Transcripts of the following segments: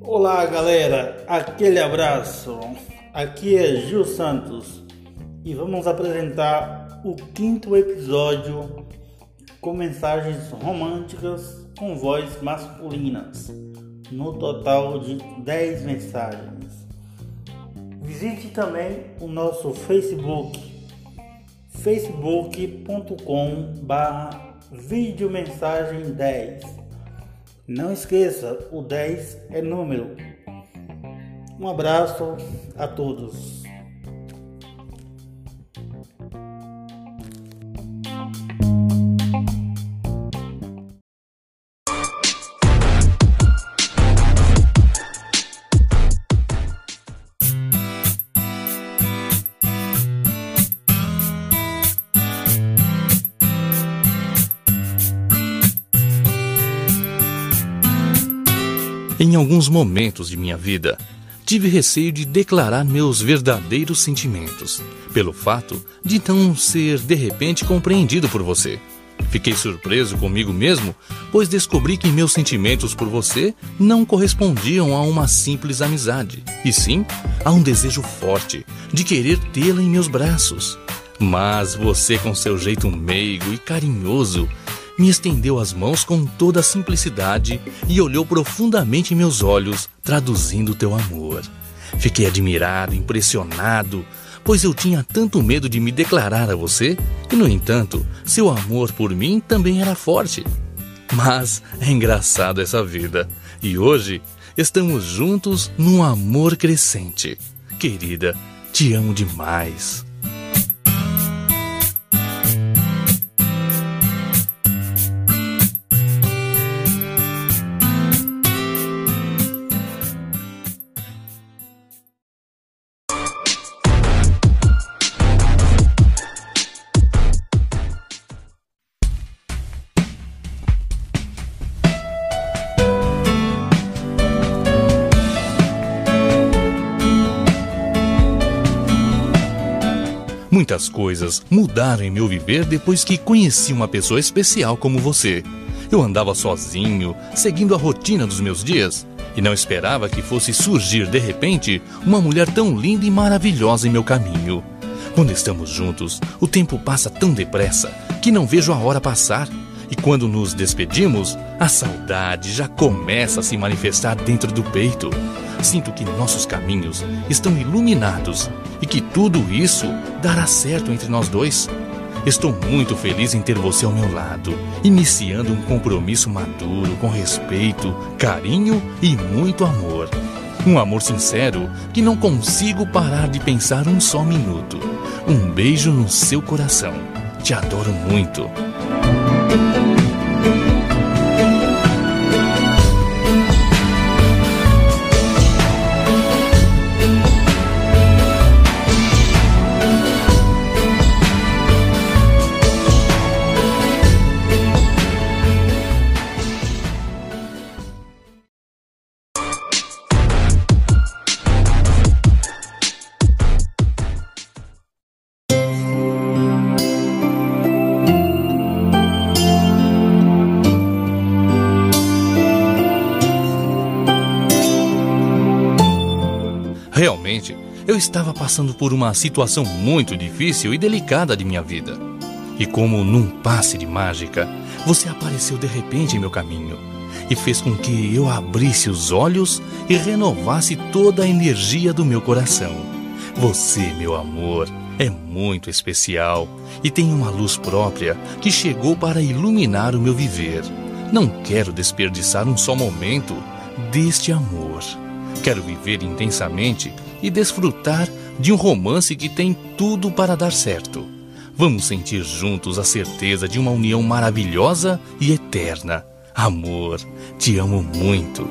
Olá galera, aquele abraço. Aqui é Gil Santos e vamos apresentar o quinto episódio com mensagens românticas com voz masculinas, no total de 10 mensagens. Visite também o nosso Facebook, facebook.com barra videomensagem 10 não esqueça, o 10 é número. Um abraço a todos. Em alguns momentos de minha vida, tive receio de declarar meus verdadeiros sentimentos, pelo fato de não ser de repente compreendido por você. Fiquei surpreso comigo mesmo, pois descobri que meus sentimentos por você não correspondiam a uma simples amizade, e sim a um desejo forte de querer tê-la em meus braços. Mas você, com seu jeito meigo e carinhoso, me estendeu as mãos com toda a simplicidade e olhou profundamente em meus olhos, traduzindo teu amor. Fiquei admirado, impressionado, pois eu tinha tanto medo de me declarar a você, e no entanto, seu amor por mim também era forte. Mas é engraçado essa vida, e hoje estamos juntos num amor crescente. Querida, te amo demais. Muitas coisas mudaram em meu viver depois que conheci uma pessoa especial como você. Eu andava sozinho, seguindo a rotina dos meus dias, e não esperava que fosse surgir de repente uma mulher tão linda e maravilhosa em meu caminho. Quando estamos juntos, o tempo passa tão depressa que não vejo a hora passar. E quando nos despedimos, a saudade já começa a se manifestar dentro do peito. Sinto que nossos caminhos estão iluminados e que tudo isso dará certo entre nós dois. Estou muito feliz em ter você ao meu lado, iniciando um compromisso maduro com respeito, carinho e muito amor. Um amor sincero que não consigo parar de pensar um só minuto. Um beijo no seu coração. Te adoro muito. thank you Realmente, eu estava passando por uma situação muito difícil e delicada de minha vida. E como num passe de mágica, você apareceu de repente em meu caminho e fez com que eu abrisse os olhos e renovasse toda a energia do meu coração. Você, meu amor, é muito especial e tem uma luz própria que chegou para iluminar o meu viver. Não quero desperdiçar um só momento deste amor. Quero viver intensamente e desfrutar de um romance que tem tudo para dar certo. Vamos sentir juntos a certeza de uma união maravilhosa e eterna. Amor, te amo muito.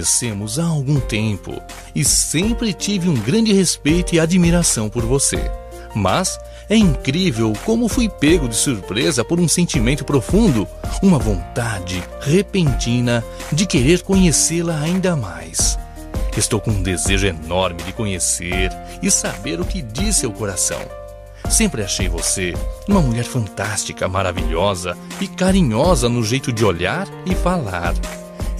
Conhecemos há algum tempo e sempre tive um grande respeito e admiração por você. Mas é incrível como fui pego de surpresa por um sentimento profundo, uma vontade repentina de querer conhecê-la ainda mais. Estou com um desejo enorme de conhecer e saber o que diz seu coração. Sempre achei você uma mulher fantástica, maravilhosa e carinhosa no jeito de olhar e falar.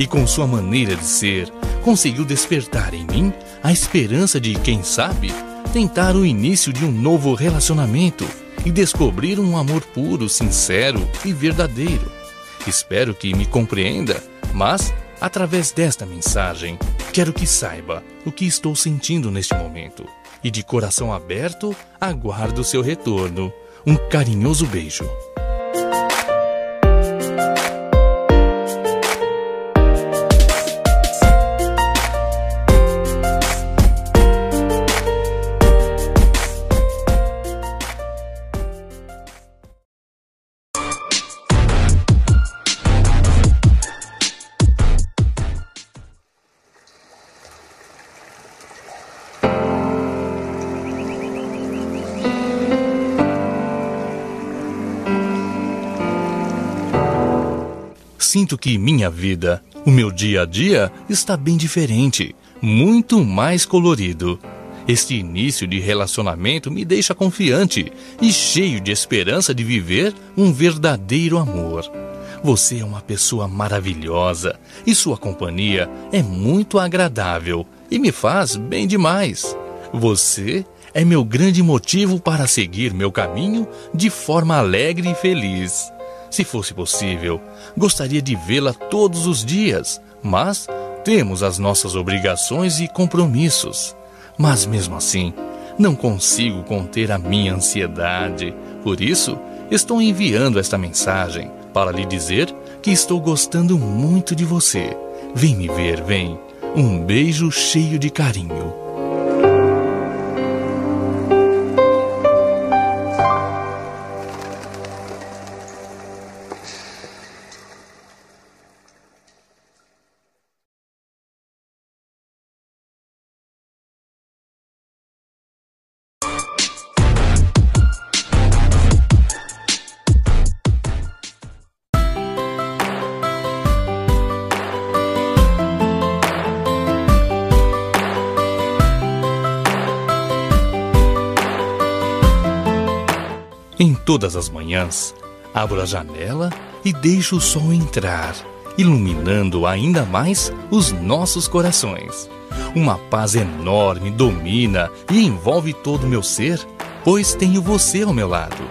E com sua maneira de ser, conseguiu despertar em mim a esperança de, quem sabe, tentar o início de um novo relacionamento e descobrir um amor puro, sincero e verdadeiro. Espero que me compreenda, mas, através desta mensagem, quero que saiba o que estou sentindo neste momento e, de coração aberto, aguardo seu retorno. Um carinhoso beijo. Sinto que minha vida, o meu dia a dia, está bem diferente, muito mais colorido. Este início de relacionamento me deixa confiante e cheio de esperança de viver um verdadeiro amor. Você é uma pessoa maravilhosa e sua companhia é muito agradável e me faz bem demais. Você é meu grande motivo para seguir meu caminho de forma alegre e feliz. Se fosse possível, gostaria de vê-la todos os dias, mas temos as nossas obrigações e compromissos. Mas mesmo assim, não consigo conter a minha ansiedade. Por isso, estou enviando esta mensagem para lhe dizer que estou gostando muito de você. Vem me ver, vem. Um beijo cheio de carinho. Em todas as manhãs, abro a janela e deixo o sol entrar, iluminando ainda mais os nossos corações. Uma paz enorme domina e envolve todo o meu ser, pois tenho você ao meu lado.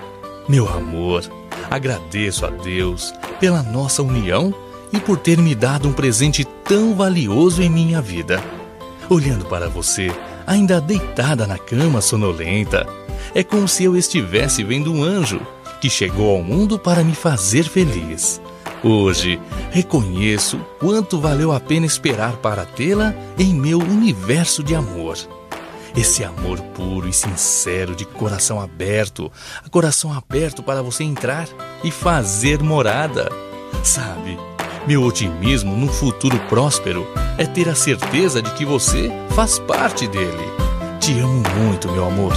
Meu amor, agradeço a Deus pela nossa união e por ter me dado um presente tão valioso em minha vida. Olhando para você, ainda deitada na cama sonolenta, é como se eu estivesse vendo um anjo que chegou ao mundo para me fazer feliz. Hoje reconheço quanto valeu a pena esperar para tê-la em meu universo de amor. Esse amor puro e sincero, de coração aberto, coração aberto para você entrar e fazer morada. Sabe, meu otimismo num futuro próspero é ter a certeza de que você faz parte dele. Te amo muito, meu amor.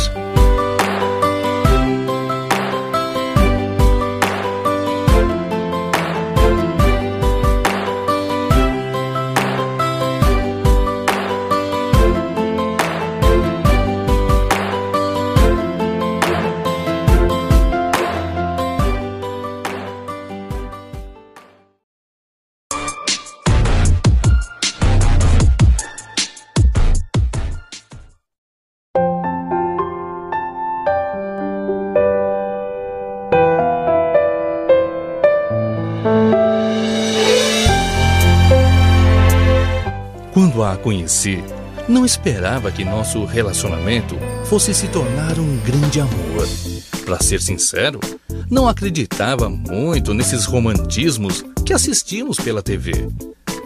Conheci, não esperava que nosso relacionamento fosse se tornar um grande amor. Para ser sincero, não acreditava muito nesses romantismos que assistimos pela TV.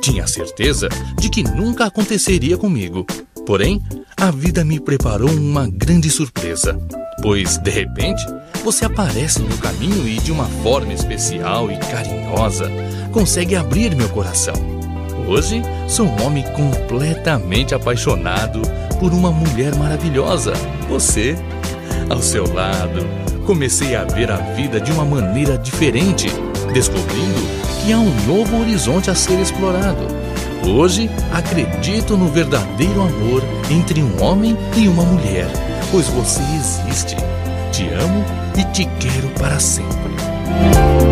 Tinha certeza de que nunca aconteceria comigo. Porém, a vida me preparou uma grande surpresa, pois de repente você aparece no caminho e de uma forma especial e carinhosa consegue abrir meu coração Hoje sou um homem completamente apaixonado por uma mulher maravilhosa, você. Ao seu lado, comecei a ver a vida de uma maneira diferente, descobrindo que há um novo horizonte a ser explorado. Hoje acredito no verdadeiro amor entre um homem e uma mulher, pois você existe. Te amo e te quero para sempre.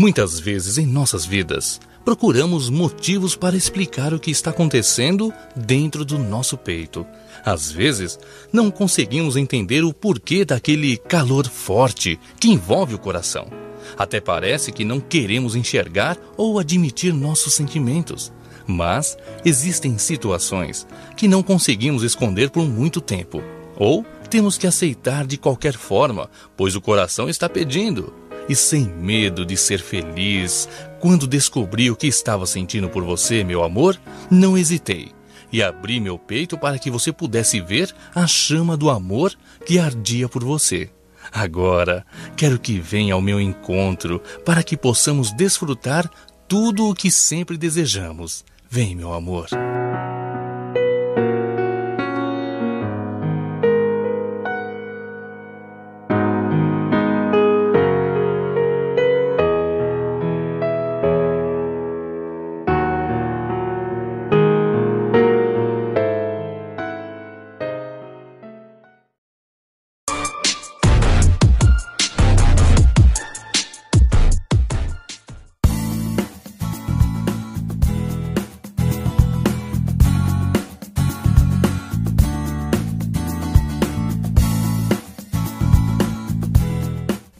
Muitas vezes em nossas vidas, procuramos motivos para explicar o que está acontecendo dentro do nosso peito. Às vezes, não conseguimos entender o porquê daquele calor forte que envolve o coração. Até parece que não queremos enxergar ou admitir nossos sentimentos. Mas existem situações que não conseguimos esconder por muito tempo. Ou temos que aceitar de qualquer forma, pois o coração está pedindo e sem medo de ser feliz, quando descobri o que estava sentindo por você, meu amor, não hesitei e abri meu peito para que você pudesse ver a chama do amor que ardia por você. Agora, quero que venha ao meu encontro para que possamos desfrutar tudo o que sempre desejamos. Vem, meu amor.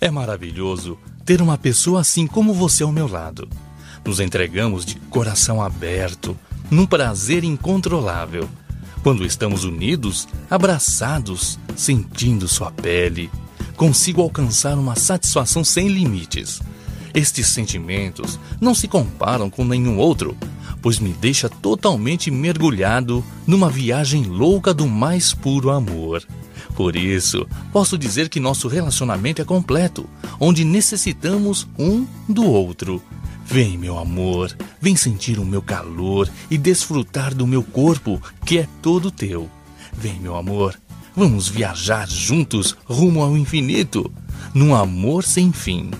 É maravilhoso ter uma pessoa assim como você ao meu lado. Nos entregamos de coração aberto, num prazer incontrolável. Quando estamos unidos, abraçados, sentindo sua pele, consigo alcançar uma satisfação sem limites. Estes sentimentos não se comparam com nenhum outro, pois me deixa totalmente mergulhado numa viagem louca do mais puro amor. Por isso, posso dizer que nosso relacionamento é completo, onde necessitamos um do outro. Vem, meu amor, vem sentir o meu calor e desfrutar do meu corpo, que é todo teu. Vem, meu amor, vamos viajar juntos rumo ao infinito, num amor sem fim.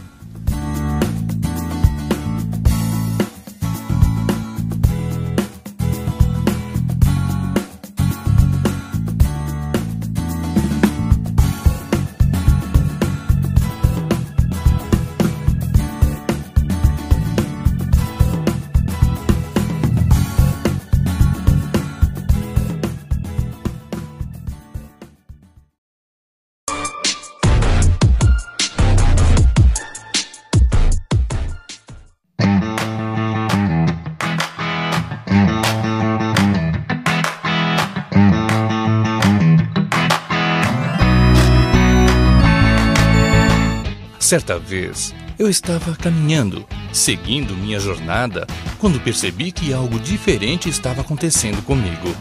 Certa vez, eu estava caminhando, seguindo minha jornada, quando percebi que algo diferente estava acontecendo comigo.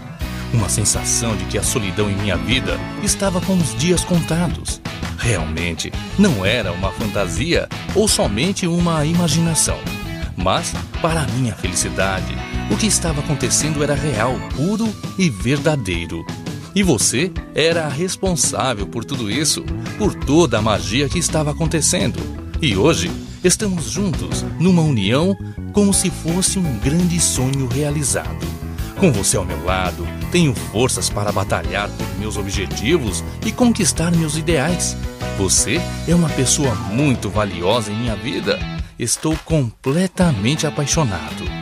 Uma sensação de que a solidão em minha vida estava com os dias contados. Realmente, não era uma fantasia ou somente uma imaginação. Mas, para minha felicidade, o que estava acontecendo era real, puro e verdadeiro. E você era responsável por tudo isso, por toda a magia que estava acontecendo. E hoje estamos juntos, numa união, como se fosse um grande sonho realizado. Com você ao meu lado, tenho forças para batalhar por meus objetivos e conquistar meus ideais. Você é uma pessoa muito valiosa em minha vida. Estou completamente apaixonado.